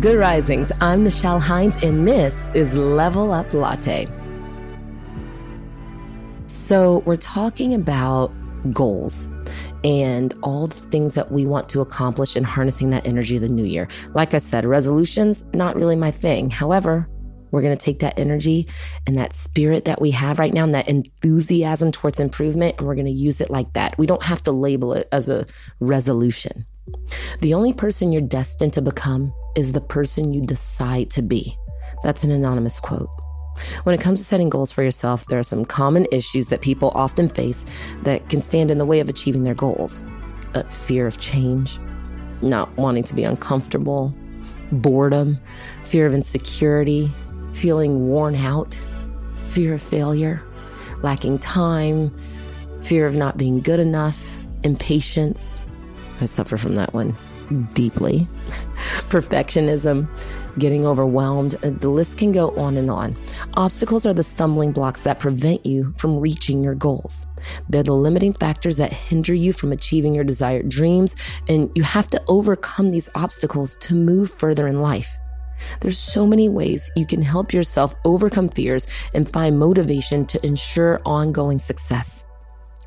Good Risings. I'm Nichelle Hines, and this is Level Up Latte. So, we're talking about goals and all the things that we want to accomplish in harnessing that energy of the new year. Like I said, resolutions, not really my thing. However, we're going to take that energy and that spirit that we have right now and that enthusiasm towards improvement, and we're going to use it like that. We don't have to label it as a resolution. The only person you're destined to become is the person you decide to be. That's an anonymous quote. When it comes to setting goals for yourself, there are some common issues that people often face that can stand in the way of achieving their goals uh, fear of change, not wanting to be uncomfortable, boredom, fear of insecurity, feeling worn out, fear of failure, lacking time, fear of not being good enough, impatience. I suffer from that one deeply. Perfectionism, getting overwhelmed. Uh, the list can go on and on. Obstacles are the stumbling blocks that prevent you from reaching your goals. They're the limiting factors that hinder you from achieving your desired dreams, and you have to overcome these obstacles to move further in life. There's so many ways you can help yourself overcome fears and find motivation to ensure ongoing success.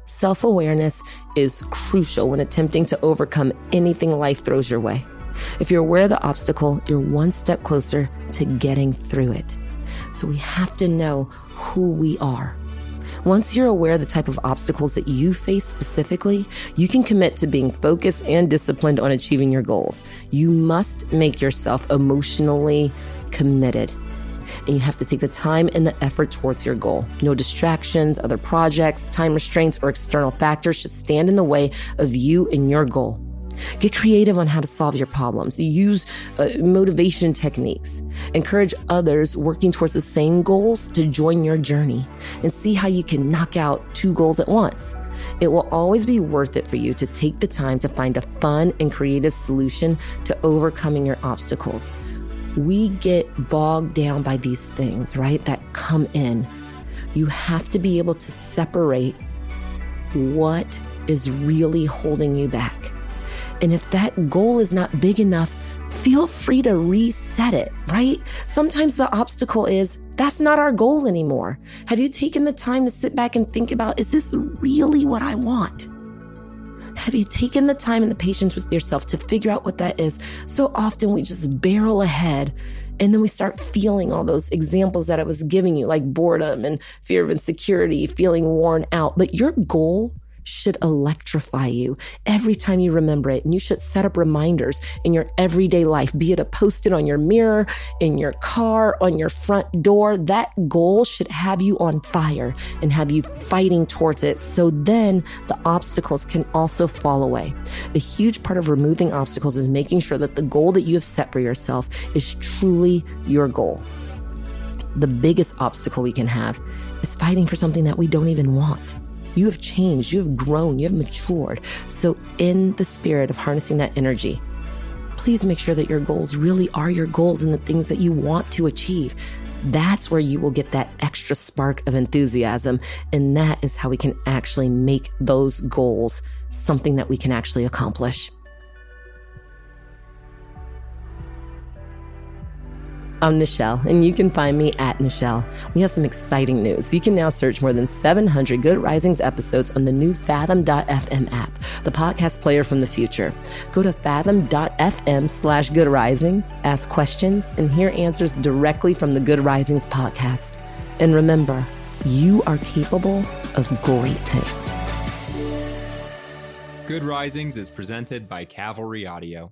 Self awareness is crucial when attempting to overcome anything life throws your way. If you're aware of the obstacle, you're one step closer to getting through it. So we have to know who we are. Once you're aware of the type of obstacles that you face specifically, you can commit to being focused and disciplined on achieving your goals. You must make yourself emotionally committed and you have to take the time and the effort towards your goal. No distractions, other projects, time restraints, or external factors should stand in the way of you and your goal. Get creative on how to solve your problems. Use uh, motivation techniques. Encourage others working towards the same goals to join your journey and see how you can knock out two goals at once. It will always be worth it for you to take the time to find a fun and creative solution to overcoming your obstacles we get bogged down by these things, right? That come in. You have to be able to separate what is really holding you back. And if that goal is not big enough, feel free to reset it, right? Sometimes the obstacle is that's not our goal anymore. Have you taken the time to sit back and think about is this really what I want? Have you taken the time and the patience with yourself to figure out what that is? So often we just barrel ahead and then we start feeling all those examples that I was giving you, like boredom and fear of insecurity, feeling worn out. But your goal should electrify you every time you remember it. And you should set up reminders in your everyday life, be it a post it on your mirror, in your car, on your front door. That goal should have you on fire and have you fighting towards it. So then the obstacles can also fall away. A huge part of removing obstacles is making sure that the goal that you have set for yourself is truly your goal. The biggest obstacle we can have is fighting for something that we don't even want. You have changed, you have grown, you have matured. So, in the spirit of harnessing that energy, please make sure that your goals really are your goals and the things that you want to achieve. That's where you will get that extra spark of enthusiasm. And that is how we can actually make those goals something that we can actually accomplish. I'm Nichelle, and you can find me at Nichelle. We have some exciting news. You can now search more than 700 Good Risings episodes on the new Fathom.fm app, the podcast player from the future. Go to fathom.fm slash Good Risings, ask questions, and hear answers directly from the Good Risings podcast. And remember, you are capable of great things. Good Risings is presented by Cavalry Audio.